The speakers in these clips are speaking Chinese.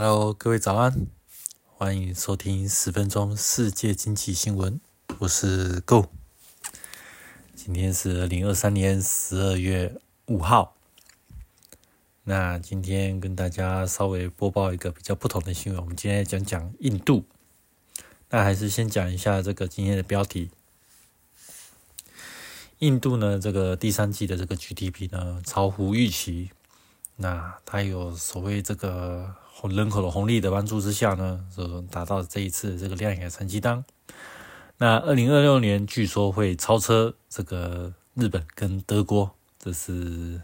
Hello，各位早安，欢迎收听十分钟世界经济新闻，我是 Go。今天是二零二三年十二月五号。那今天跟大家稍微播报一个比较不同的新闻，我们今天讲讲印度。那还是先讲一下这个今天的标题。印度呢，这个第三季的这个 GDP 呢，超乎预期。那它有所谓这个人口的红利的帮助之下呢，就达到这一次这个亮眼的成绩单。那二零二六年据说会超车这个日本跟德国，这是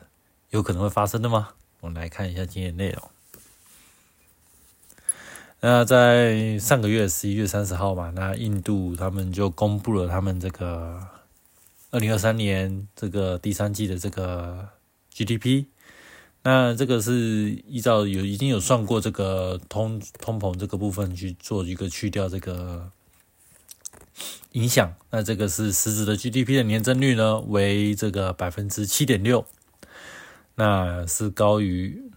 有可能会发生的吗？我们来看一下今天内容。那在上个月十一月三十号嘛，那印度他们就公布了他们这个二零二三年这个第三季的这个 GDP。那这个是依照有已经有算过这个通通膨这个部分去做一个去掉这个影响。那这个是实质的 GDP 的年增率呢为这个百分之七点六，那是高于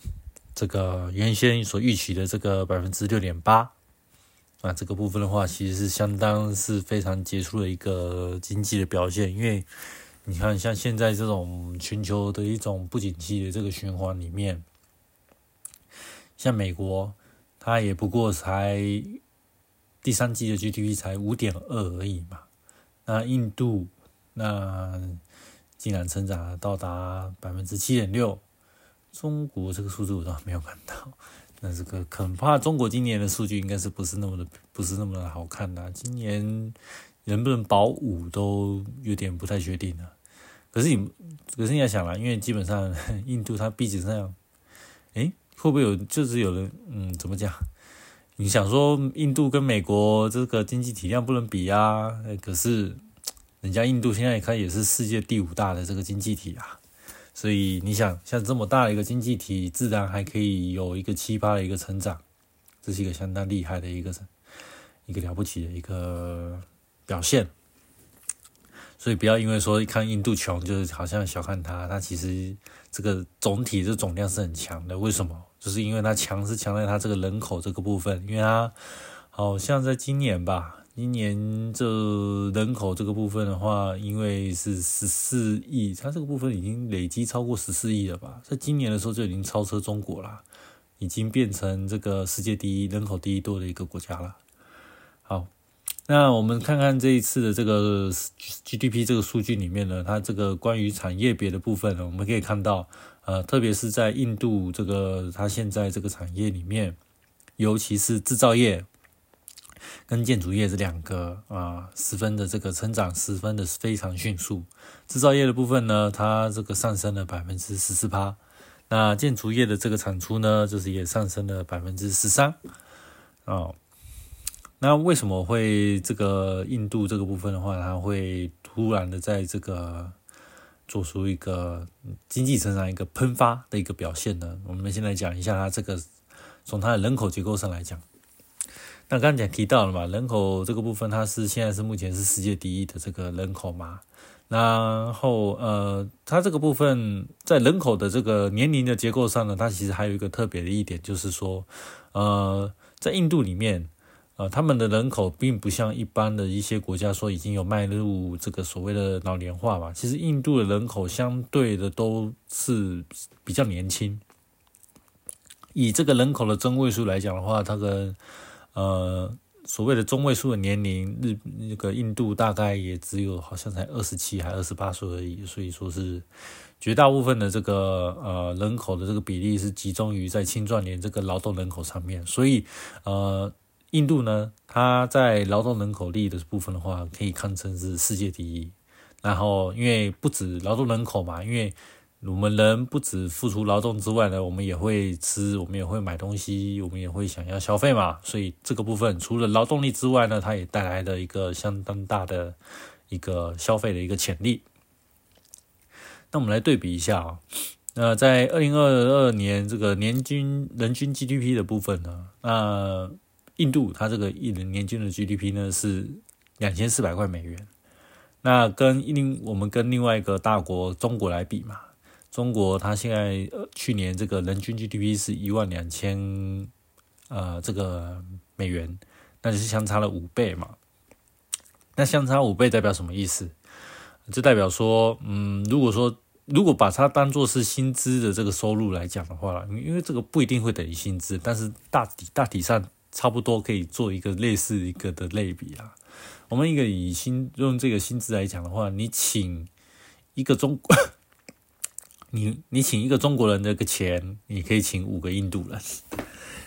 这个原先所预期的这个百分之六点八。那这个部分的话，其实是相当是非常杰出的一个经济的表现，因为。你看，像现在这种全球的一种不景气的这个循环里面，像美国，它也不过才第三季的 GDP 才五点二而已嘛。那印度那竟然成长到达百分之七点六，中国这个数字我倒没有看到。那这个恐怕中国今年的数据应该是不是那么的不是那么的好看的，今年能不能保五都有点不太确定了。可是你，可是你要想了，因为基本上 印度它毕竟这样，诶，会不会有就是有人，嗯，怎么讲？你想说印度跟美国这个经济体量不能比啊？可是人家印度现在看也是世界第五大的这个经济体啊，所以你想像这么大的一个经济体，自然还可以有一个奇葩的一个成长，这是一个相当厉害的一个一个了不起的一个表现。所以不要因为说看印度穷，就是好像小看它。它其实这个总体这总量是很强的。为什么？就是因为它强是强在它这个人口这个部分。因为它好像在今年吧，今年这人口这个部分的话，因为是十四亿，它这个部分已经累积超过十四亿了吧？在今年的时候就已经超车中国了，已经变成这个世界第一人口第一多的一个国家了。那我们看看这一次的这个 GDP 这个数据里面呢，它这个关于产业别的部分呢，我们可以看到，呃，特别是在印度这个它现在这个产业里面，尤其是制造业跟建筑业这两个啊，十分的这个成长十分的非常迅速。制造业的部分呢，它这个上升了百分之十四趴，那建筑业的这个产出呢，就是也上升了百分之十三，啊。那为什么会这个印度这个部分的话，它会突然的在这个做出一个经济成长一个喷发的一个表现呢？我们先来讲一下它这个从它的人口结构上来讲。那刚才提到了嘛，人口这个部分它是现在是目前是世界第一的这个人口嘛。然后呃，它这个部分在人口的这个年龄的结构上呢，它其实还有一个特别的一点，就是说呃，在印度里面。呃，他们的人口并不像一般的一些国家说已经有迈入这个所谓的老年化嘛。其实印度的人口相对的都是比较年轻。以这个人口的中位数来讲的话，它的呃所谓的中位数的年龄，日那个印度大概也只有好像才二十七还二十八岁而已。所以说是绝大部分的这个呃人口的这个比例是集中于在青壮年这个劳动人口上面。所以呃。印度呢，它在劳动人口力的部分的话，可以堪称是世界第一。然后，因为不止劳动人口嘛，因为我们人不止付出劳动之外呢，我们也会吃，我们也会买东西，我们也会想要消费嘛。所以这个部分除了劳动力之外呢，它也带来了一个相当大的一个消费的一个潜力。那我们来对比一下啊，那在二零二二年这个年均人均 GDP 的部分呢，那印度它这个一人年均的 GDP 呢是两千四百块美元，那跟另我们跟另外一个大国中国来比嘛，中国它现在呃去年这个人均 GDP 是一万两千呃这个美元，那就是相差了五倍嘛。那相差五倍代表什么意思？就代表说，嗯，如果说如果把它当做是薪资的这个收入来讲的话，因为这个不一定会等于薪资，但是大体大体上差不多可以做一个类似一个的类比啊。我们一个以薪用这个薪资来讲的话，你请一个中，你你请一个中国人的个钱，你可以请五个印度人，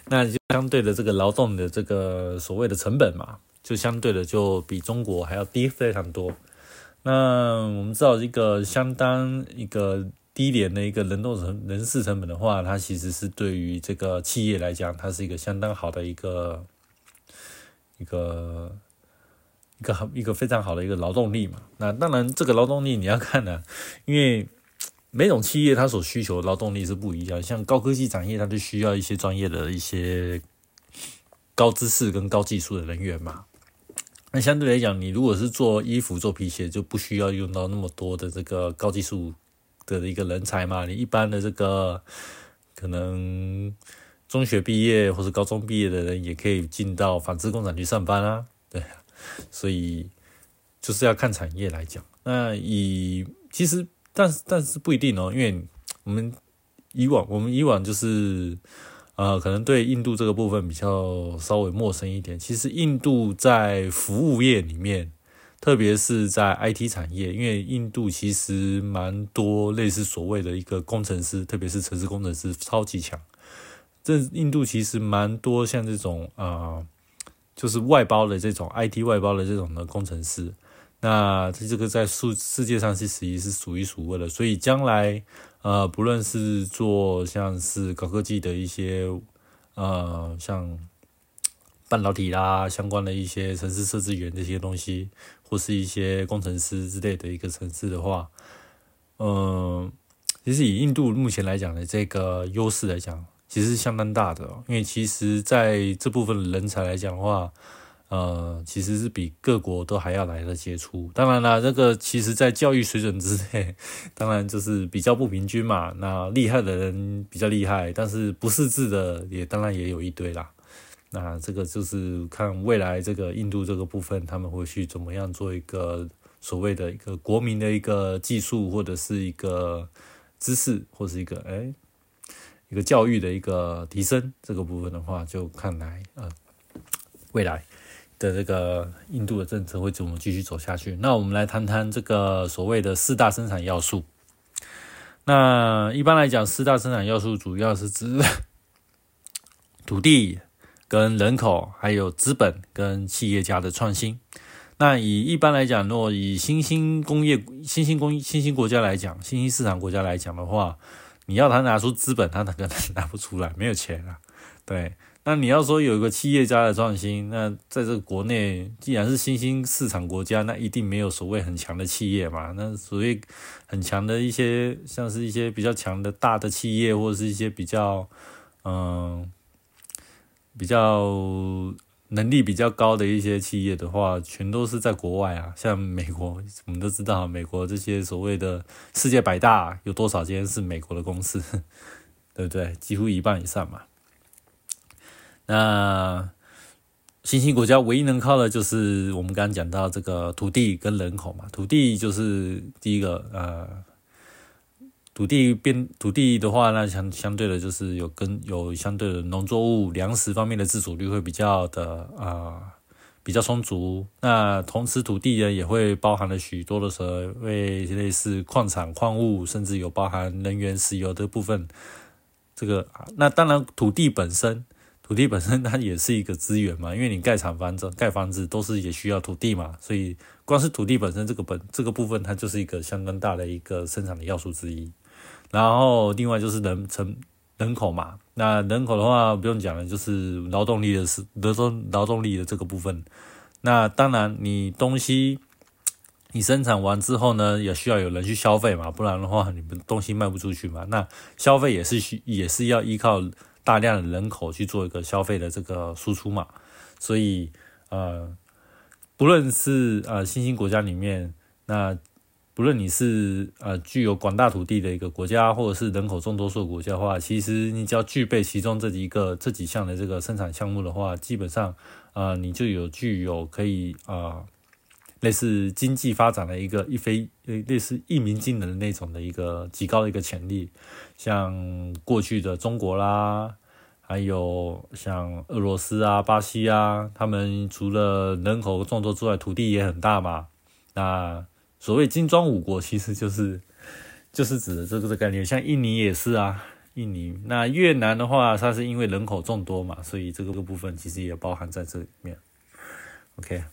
那就相对的这个劳动的这个所谓的成本嘛，就相对的就比中国还要低非常多。那我们知道一个相当一个低廉的一个人动成人事成本的话，它其实是对于这个企业来讲，它是一个相当好的一个一个。一个一个非常好的一个劳动力嘛，那当然这个劳动力你要看呢，因为每种企业它所需求的劳动力是不一样，像高科技产业它就需要一些专业的一些高知识跟高技术的人员嘛。那相对来讲，你如果是做衣服做皮鞋，就不需要用到那么多的这个高技术的一个人才嘛。你一般的这个可能中学毕业或者高中毕业的人也可以进到纺织工厂去上班啊，对。所以就是要看产业来讲，那以其实，但是但是不一定哦，因为我们以往我们以往就是呃，可能对印度这个部分比较稍微陌生一点。其实印度在服务业里面，特别是在 IT 产业，因为印度其实蛮多类似所谓的一个工程师，特别是城市工程师超级强。这印度其实蛮多像这种啊。就是外包的这种 IT 外包的这种的工程师，那这个在世世界上是实际是数一数二的，所以将来呃，不论是做像是高科技的一些呃，像半导体啦相关的一些城市设置员这些东西，或是一些工程师之类的一个城市的话，嗯，其实以印度目前来讲的这个优势来讲。其实相当大的，因为其实在这部分人才来讲的话，呃，其实是比各国都还要来的杰出。当然了，这个其实在教育水准之内，当然就是比较不平均嘛。那厉害的人比较厉害，但是不识字的也当然也有一堆啦。那这个就是看未来这个印度这个部分，他们会去怎么样做一个所谓的一个国民的一个技术，或者是一个知识，或是一个哎。一个教育的一个提升，这个部分的话，就看来呃，未来的这个印度的政策会怎么继续走下去。那我们来谈谈这个所谓的四大生产要素。那一般来讲，四大生产要素主要是指 土地、跟人口，还有资本跟企业家的创新。那以一般来讲，若以新兴工业、新兴工、新兴国家来讲，新兴市场国家来讲的话。你要他拿出资本，他可能拿不出来，没有钱啊。对，那你要说有一个企业家的创新，那在这个国内，既然是新兴市场国家，那一定没有所谓很强的企业嘛。那所谓很强的一些，像是一些比较强的大的企业，或者是一些比较，嗯，比较。能力比较高的一些企业的话，全都是在国外啊。像美国，我们都知道，美国这些所谓的世界百大，有多少间是美国的公司，对不对？几乎一半以上嘛。那新兴国家唯一能靠的就是我们刚刚讲到这个土地跟人口嘛。土地就是第一个，呃。土地变土地的话，那相相对的，就是有跟有相对的农作物粮食方面的自主率会比较的啊比较充足。那同时土地呢也会包含了许多的所谓类似矿产矿物，甚至有包含能源石油的部分。这个那当然土地本身，土地本身它也是一个资源嘛，因为你盖厂房子、盖房子都是也需要土地嘛，所以光是土地本身这个本这个部分，它就是一个相当大的一个生产的要素之一。然后另外就是人成人口嘛，那人口的话不用讲了，就是劳动力的是劳动劳动力的这个部分。那当然你东西 你生产完之后呢，也需要有人去消费嘛，不然的话你们东西卖不出去嘛。那消费也是需也是要依靠大量的人口去做一个消费的这个输出嘛。所以呃，不论是呃新兴国家里面那。不不论你是呃具有广大土地的一个国家，或者是人口众多数国家的话，其实你只要具备其中这几个这几项的这个生产项目的话，基本上呃你就有具有可以啊。类似经济发展的一个一飞类似一鸣惊人的那种的一个极高的一个潜力，像过去的中国啦，还有像俄罗斯啊、巴西啊，他们除了人口众多之外，土地也很大嘛。那所谓金砖五国，其实就是就是指的这个的概念。像印尼也是啊，印尼那越南的话，它是因为人口众多嘛，所以这个部分其实也包含在这里面。OK。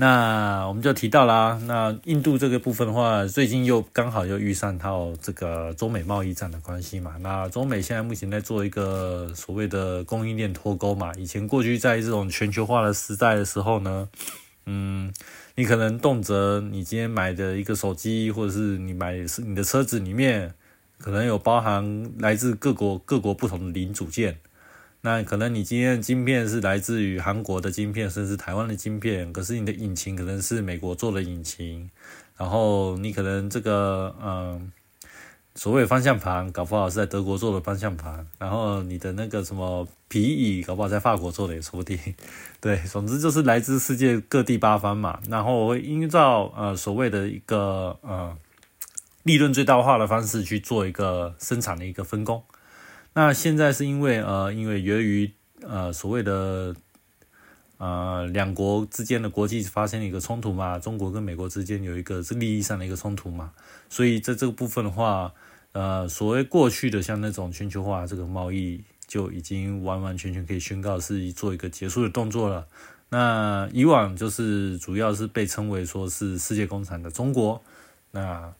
那我们就提到啦，那印度这个部分的话，最近又刚好又遇上到这个中美贸易战的关系嘛。那中美现在目前在做一个所谓的供应链脱钩嘛。以前过去在这种全球化的时代的时候呢，嗯，你可能动辄你今天买的一个手机，或者是你买是你的车子里面，可能有包含来自各国各国不同的零组件。那可能你今天的晶片是来自于韩国的晶片，甚至台湾的晶片，可是你的引擎可能是美国做的引擎，然后你可能这个嗯，所谓方向盘搞不好是在德国做的方向盘，然后你的那个什么皮椅搞不好在法国做的也说不定，对，总之就是来自世界各地八方嘛，然后我会依照呃所谓的一个呃利润最大化的方式去做一个生产的一个分工。那现在是因为呃，因为由于呃所谓的呃两国之间的国际发生了一个冲突嘛，中国跟美国之间有一个是利益上的一个冲突嘛，所以在这个部分的话，呃，所谓过去的像那种全球化这个贸易就已经完完全全可以宣告是做一个结束的动作了。那以往就是主要是被称为说是世界工厂的中国，那。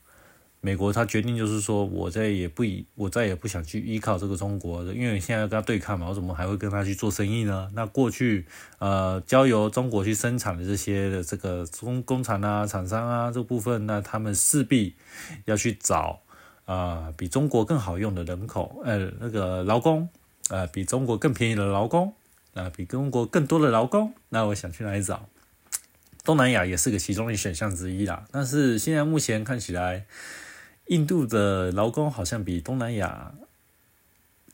美国他决定就是说，我再也不以我再也不想去依靠这个中国，因为现在要跟他对抗嘛，我怎么还会跟他去做生意呢？那过去呃交由中国去生产的这些的这个工工厂啊、厂商啊这部分，那他们势必要去找啊比中国更好用的人口，呃那个劳工，呃比中国更便宜的劳工，啊比中国更多的劳工，那我想去哪里找？东南亚也是个其中的选项之一啦。但是现在目前看起来。印度的劳工好像比东南亚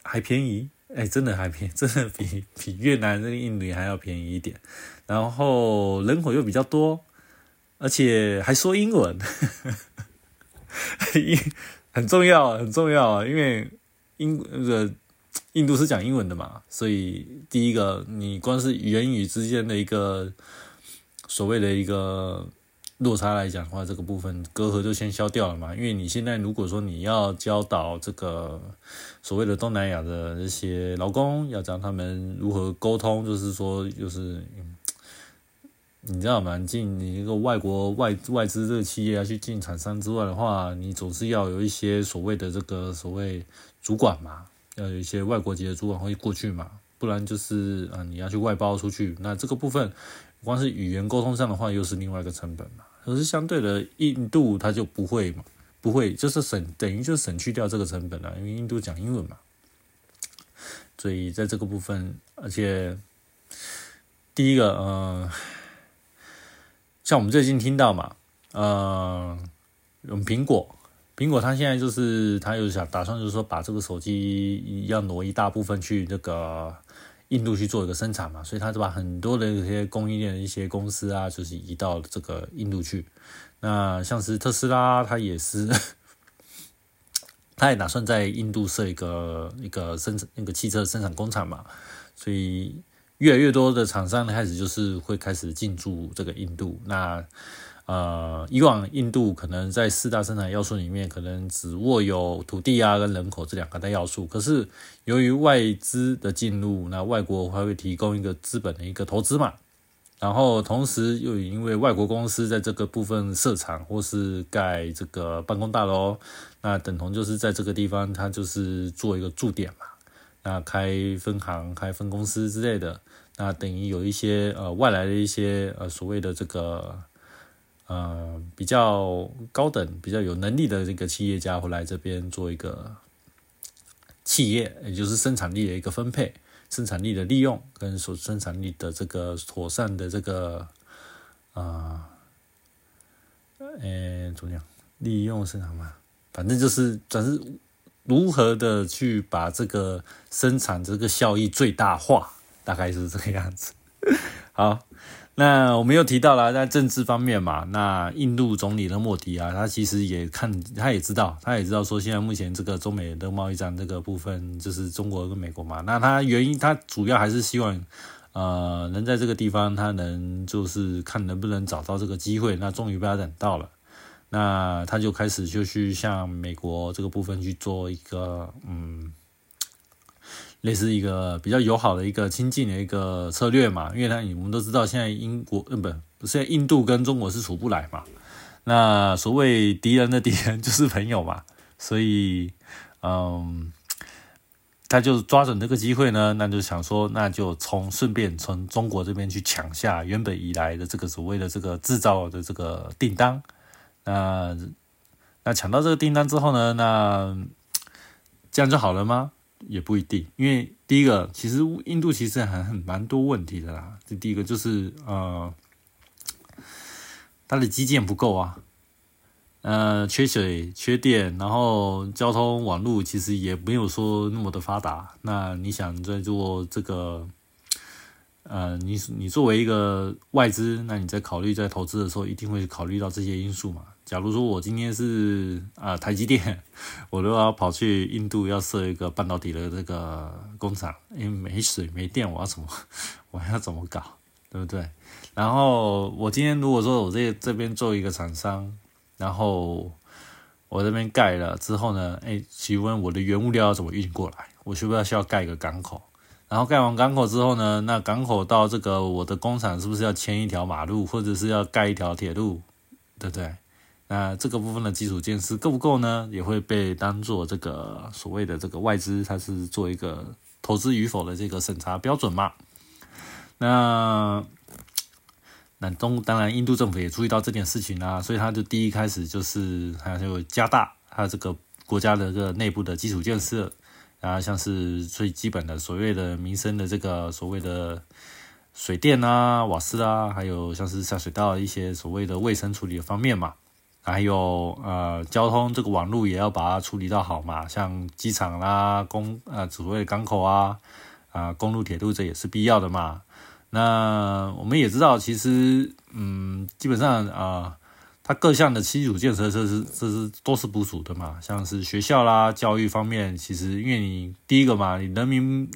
还便宜，哎，真的还便，真的比比越南跟印尼还要便宜一点。然后人口又比较多，而且还说英文，英很重要，很重要！因为英那个印度是讲英文的嘛，所以第一个，你光是语言语之间的一个所谓的一个。落差来讲的话，这个部分隔阂就先消掉了嘛。因为你现在如果说你要教导这个所谓的东南亚的这些劳工，要教他们如何沟通，就是说，就是你知道吗？进你一个外国外外资这个企业要去进厂商之外的话，你总是要有一些所谓的这个所谓主管嘛，要有一些外国籍的主管会过去嘛，不然就是啊，你要去外包出去，那这个部分。光是语言沟通上的话，又是另外一个成本嘛。可是相对的，印度它就不会嘛，不会，就是省等于就省去掉这个成本了，因为印度讲英文嘛。所以在这个部分，而且第一个，嗯，像我们最近听到嘛，嗯，用苹果，苹果它现在就是它有想打算，就是说把这个手机要挪一大部分去那个。印度去做一个生产嘛，所以它就把很多的这些供应链的一些公司啊，就是移到这个印度去。那像是特斯拉，它也是，它也打算在印度设一个一个生产那个汽车生产工厂嘛。所以越来越多的厂商开始就是会开始进驻这个印度。那呃，以往印度可能在四大生产要素里面，可能只握有土地啊跟人口这两个大要素。可是由于外资的进入，那外国还会提供一个资本的一个投资嘛，然后同时又因为外国公司在这个部分设厂或是盖这个办公大楼，那等同就是在这个地方它就是做一个驻点嘛，那开分行、开分公司之类的，那等于有一些呃外来的一些呃所谓的这个。呃，比较高等、比较有能力的这个企业家会来这边做一个企业，也就是生产力的一个分配、生产力的利用跟所生产力的这个妥善的这个啊呃，怎么讲？利用市场嘛，反正就是，总是如何的去把这个生产这个效益最大化，大概是这个样子。好，那我们又提到了在政治方面嘛，那印度总理的莫迪啊，他其实也看，他也知道，他也知道说现在目前这个中美的贸易战这个部分，就是中国跟美国嘛，那他原因，他主要还是希望。呃，能在这个地方，他能就是看能不能找到这个机会。那终于被他等到了，那他就开始就去向美国这个部分去做一个嗯，类似一个比较友好的一个亲近的一个策略嘛。因为他我们都知道，现在英国呃不，现在印度跟中国是处不来嘛。那所谓敌人的敌人就是朋友嘛，所以嗯。他就抓准这个机会呢，那就想说，那就从顺便从中国这边去抢下原本以来的这个所谓的这个制造的这个订单。那那抢到这个订单之后呢，那这样就好了吗？也不一定，因为第一个，其实印度其实还很蛮多问题的啦。这第一个就是呃，它的基建不够啊。呃，缺水、缺电，然后交通网络其实也没有说那么的发达。那你想在做这个，呃，你你作为一个外资，那你在考虑在投资的时候，一定会考虑到这些因素嘛？假如说我今天是啊台积电，我都要跑去印度要设一个半导体的这个工厂，因为没水没电，我要怎么 我要怎么搞，对不对？然后我今天如果说我这这边做一个厂商。然后我这边盖了之后呢，哎，请问我的原物料要怎么运过来？我需不需要盖一个港口？然后盖完港口之后呢，那港口到这个我的工厂是不是要牵一条马路，或者是要盖一条铁路，对不对？那这个部分的基础建设够不够呢？也会被当做这个所谓的这个外资，它是做一个投资与否的这个审查标准嘛？那。那中当然，印度政府也注意到这件事情啊，所以他就第一开始就是他就加大他这个国家的这个内部的基础建设，然后像是最基本的所谓的民生的这个所谓的水电啊、瓦斯啊，还有像是下水道一些所谓的卫生处理的方面嘛，还有呃交通这个网络也要把它处理到好嘛，像机场啦、公呃所谓的港口啊、啊公路铁路这也是必要的嘛。那我们也知道，其实，嗯，基本上啊，它各项的基础建设设施，这是都是部署的嘛。像是学校啦、教育方面，其实因为你第一个嘛，你人民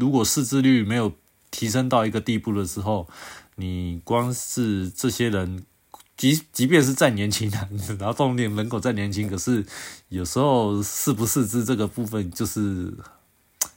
如果识字率没有提升到一个地步的时候，你光是这些人，即即便是再年轻的，然后重点人口再年轻，可是有时候识不识字这个部分，就是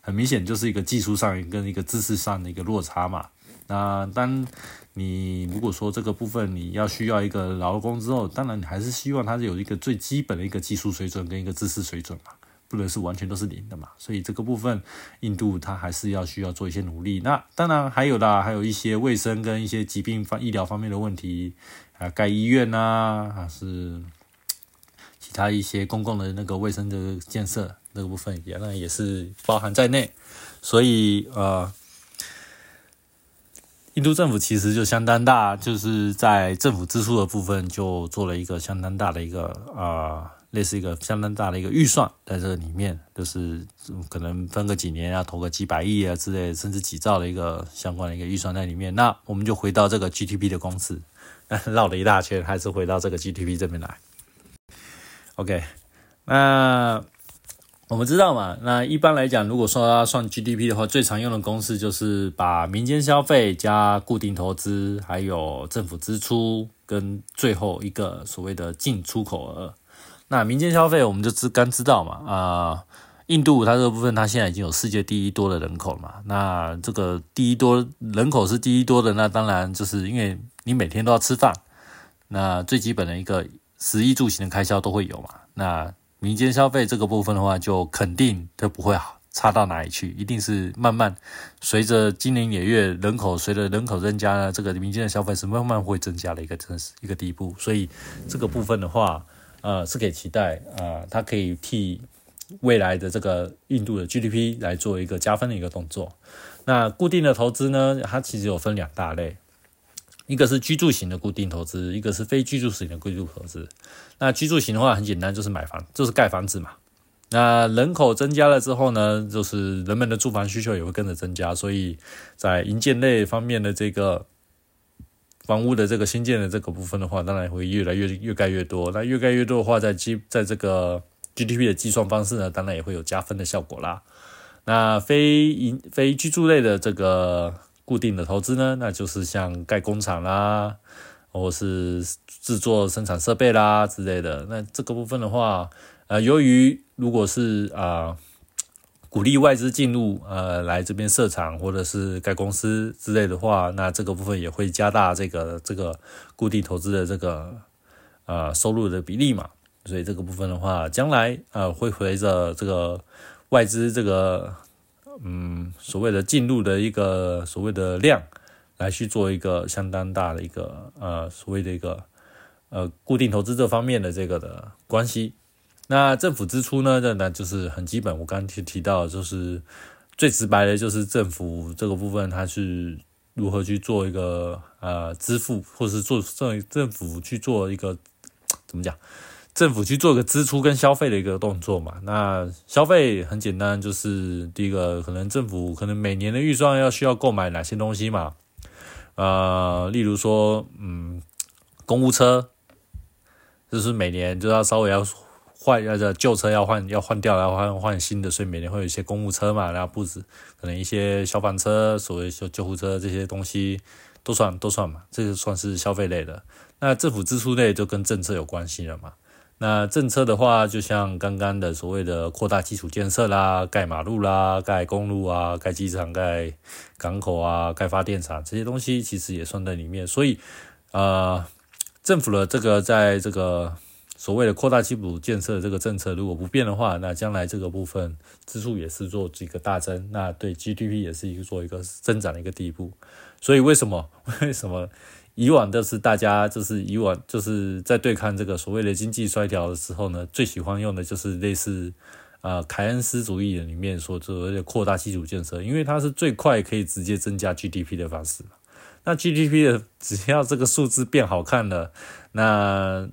很明显就是一个技术上跟一个知识上的一个落差嘛。那当你如果说这个部分你要需要一个劳工之后，当然你还是希望他有一个最基本的一个技术水准跟一个知识水准嘛，不能是完全都是零的嘛。所以这个部分，印度它还是要需要做一些努力。那当然还有啦，还有一些卫生跟一些疾病方医疗方面的问题啊，盖医院呐，还是其他一些公共的那个卫生的建设那个部分，也那也是包含在内。所以呃。印度政府其实就相当大，就是在政府支出的部分就做了一个相当大的一个啊，类似一个相当大的一个预算在这里面，就是可能分个几年要投个几百亿啊之类，甚至几兆的一个相关的一个预算在里面。那我们就回到这个 GDP 的公式，绕了一大圈，还是回到这个 GDP 这边来。OK，那。我们知道嘛，那一般来讲，如果说要算 GDP 的话，最常用的公式就是把民间消费加固定投资，还有政府支出跟最后一个所谓的进出口额。那民间消费我们就知刚知道嘛，啊，印度它这个部分它现在已经有世界第一多的人口嘛。那这个第一多人口是第一多的，那当然就是因为你每天都要吃饭，那最基本的一个食衣住行的开销都会有嘛。那民间消费这个部分的话，就肯定都不会好差到哪里去，一定是慢慢随着今年也月人口随着人口增加呢，这个民间的消费是慢慢会增加的一个真实一个地步，所以这个部分的话，呃，是可以期待啊，它可以替未来的这个印度的 GDP 来做一个加分的一个动作。那固定的投资呢，它其实有分两大类，一个是居住型的固定投资，一个是非居住型的固定投资。那居住型的话很简单，就是买房，就是盖房子嘛。那人口增加了之后呢，就是人们的住房需求也会跟着增加，所以在营建类方面的这个房屋的这个新建的这个部分的话，当然会越来越越盖越多。那越盖越多的话，在基在这个 GDP 的计算方式呢，当然也会有加分的效果啦。那非营非居住类的这个固定的投资呢，那就是像盖工厂啦，或是制作生产设备啦之类的。那这个部分的话，呃，由于如果是啊鼓励外资进入呃来这边设厂或者是盖公司之类的话，那这个部分也会加大这个这个固定投资的这个呃收入的比例嘛。所以这个部分的话，将来呃会随着这个外资这个嗯所谓的进入的一个所谓的量来去做一个相当大的一个呃所谓的一个呃固定投资这方面的这个的关系。那政府支出呢？那那就是很基本。我刚刚提提到，就是最直白的，就是政府这个部分，它是如何去做一个呃支付，或者是做政政府去做一个 怎么讲？政府去做一个支出跟消费的一个动作嘛。那消费很简单，就是第一个，可能政府可能每年的预算要需要购买哪些东西嘛？呃，例如说，嗯，公务车，就是每年就要稍微要。换要的旧车要换要换掉，然后换换新的，所以每年会有一些公务车嘛，然后布置可能一些消防车、所谓救救护车这些东西都算都算嘛，这个算是消费类的。那政府支出类就跟政策有关系了嘛。那政策的话，就像刚刚的所谓的扩大基础建设啦、盖马路啦、盖公路啊、盖机场、盖港口啊、盖发电厂这些东西，其实也算在里面。所以，呃，政府的这个在这个。所谓的扩大基础建设这个政策如果不变的话，那将来这个部分支出也是做这个大增，那对 GDP 也是一个做一个增长的一个地步。所以为什么 为什么以往都是大家就是以往就是在对抗这个所谓的经济衰退的时候呢，最喜欢用的就是类似啊凯恩斯主义里面所谓的扩大基础建设，因为它是最快可以直接增加 GDP 的方式。那 GDP 的只要这个数字变好看了，那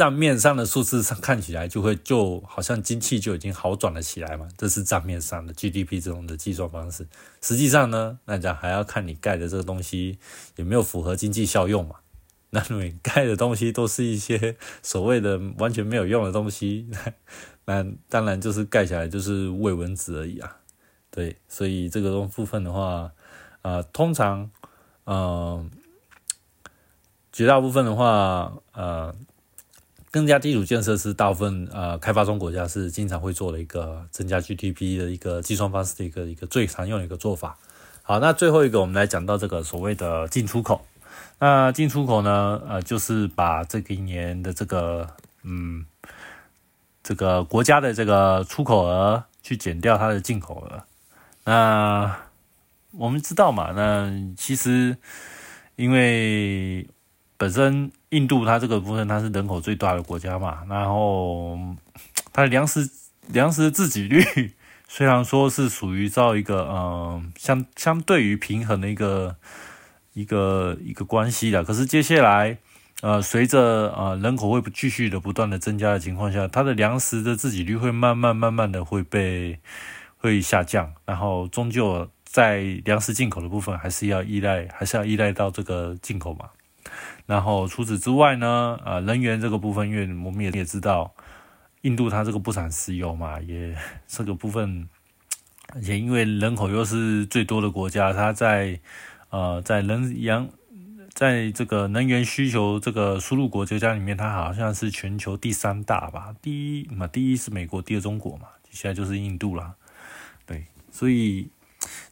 账面上的数字上看起来就会就好像经济就已经好转了起来嘛，这是账面上的 GDP 这种的计算方式。实际上呢，那讲还要看你盖的这个东西有没有符合经济效用嘛。那你盖的东西都是一些所谓的完全没有用的东西，那当然就是盖起来就是喂蚊子而已啊。对，所以这个部分的话，啊，通常，嗯，绝大部分的话，呃。更加基础建设是大部分呃开发中国家是经常会做的一个增加 GDP 的一个计算方式的一个一个最常用的一个做法。好，那最后一个我们来讲到这个所谓的进出口。那进出口呢，呃，就是把这一年的这个嗯这个国家的这个出口额去减掉它的进口额。那我们知道嘛，那其实因为本身。印度它这个部分它是人口最大的国家嘛，然后它的粮食粮食自给率虽然说是属于照一个嗯相相对于平衡的一个一个一个关系的，可是接下来呃随着呃人口会继续的不断的增加的情况下，它的粮食的自给率会慢慢慢慢的会被会下降，然后终究在粮食进口的部分还是要依赖还是要依赖到这个进口嘛。然后除此之外呢，呃，能源这个部分，因为我们也也知道，印度它这个不产石油嘛，也这个部分，而且因为人口又是最多的国家，它在呃在能源在这个能源需求这个输入国家里面，它好像是全球第三大吧，第一嘛，第一是美国，第二中国嘛，接下来就是印度啦，对，所以。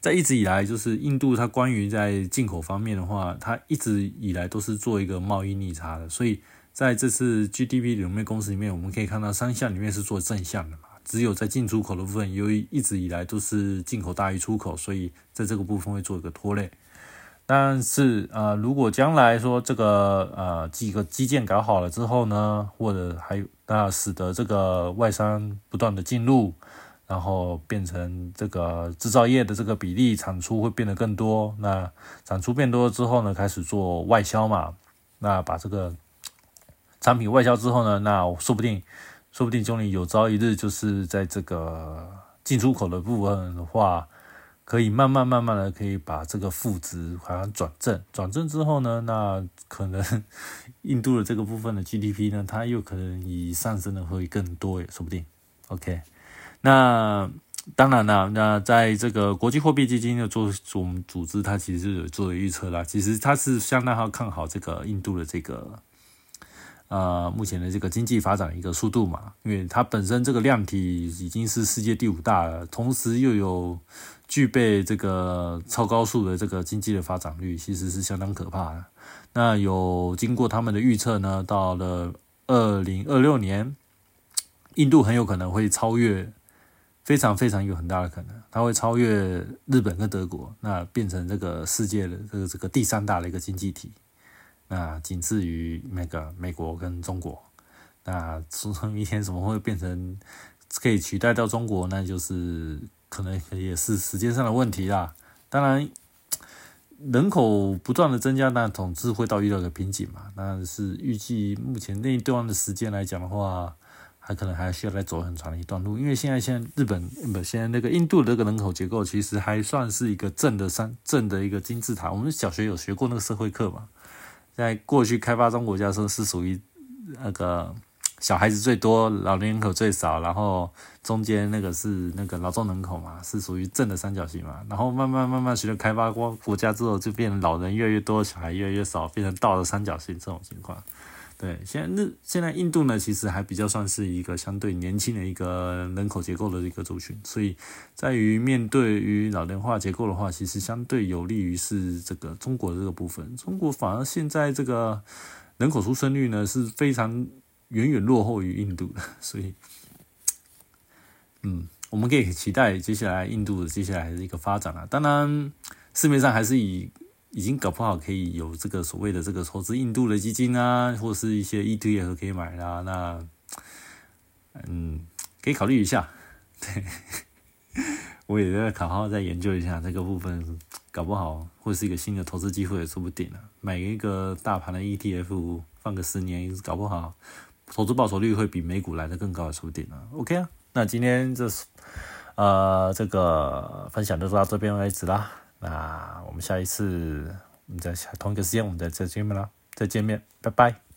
在一直以来，就是印度它关于在进口方面的话，它一直以来都是做一个贸易逆差的。所以在这次 GDP 里面公司里面，我们可以看到三项里面是做正向的嘛。只有在进出口的部分，由于一直以来都是进口大于出口，所以在这个部分会做一个拖累。但是呃，如果将来说这个呃几个基建搞好了之后呢，或者还有那使得这个外商不断的进入。然后变成这个制造业的这个比例产出会变得更多。那产出变多之后呢，开始做外销嘛。那把这个产品外销之后呢，那说不定，说不定就你有朝一日就是在这个进出口的部分的话。可以慢慢慢慢的可以把这个负值好像转正，转正之后呢，那可能印度的这个部分的 GDP 呢，它又可能以上升的会更多也说不定。OK，那当然了，那在这个国际货币基金的做总组织，它其实有做预测啦，其实它是相当好看好这个印度的这个呃目前的这个经济发展一个速度嘛，因为它本身这个量体已经是世界第五大了，同时又有。具备这个超高速的这个经济的发展率，其实是相当可怕的。那有经过他们的预测呢，到了二零二六年，印度很有可能会超越，非常非常有很大的可能，它会超越日本跟德国，那变成这个世界的这个这个第三大的一个经济体，那仅次于那个美国跟中国。那从明天怎么会变成可以取代到中国？那就是。可能也是时间上的问题啦。当然，人口不断的增加，那总是会到遇到一个瓶颈嘛。那是预计目前那一段的时间来讲的话，他可能还需要再走很长的一段路。因为现在现在日本不，现在那个印度的这个人口结构其实还算是一个正的三正的一个金字塔。我们小学有学过那个社会课嘛，在过去开发中国家的时候是属于那个。小孩子最多，老年人口最少，然后中间那个是那个劳动人口嘛，是属于正的三角形嘛。然后慢慢慢慢随着开发国国家之后，就变成老人越来越多，小孩越来越少，变成倒的三角形这种情况。对，现在日现在印度呢，其实还比较算是一个相对年轻的一个人口结构的一个族群，所以在于面对于老龄化结构的话，其实相对有利于是这个中国这个部分。中国反而现在这个人口出生率呢是非常。远远落后于印度的，所以，嗯，我们可以期待接下来印度的接下来的一个发展啊。当然，市面上还是以已经搞不好可以有这个所谓的这个投资印度的基金啊，或者是一些 ETF 可以买啦。那，嗯，可以考虑一下。对，我也在好好再研究一下这个部分，搞不好会是一个新的投资机会也说不定啊。买一个大盘的 ETF，放个十年，搞不好。投资报酬率会比美股来的更高也说不定啊。OK 啊，那今天这是呃这个分享就到这边为止啦。那我们下一次我们在同一个时间我们再再见面啦，再见面，拜拜。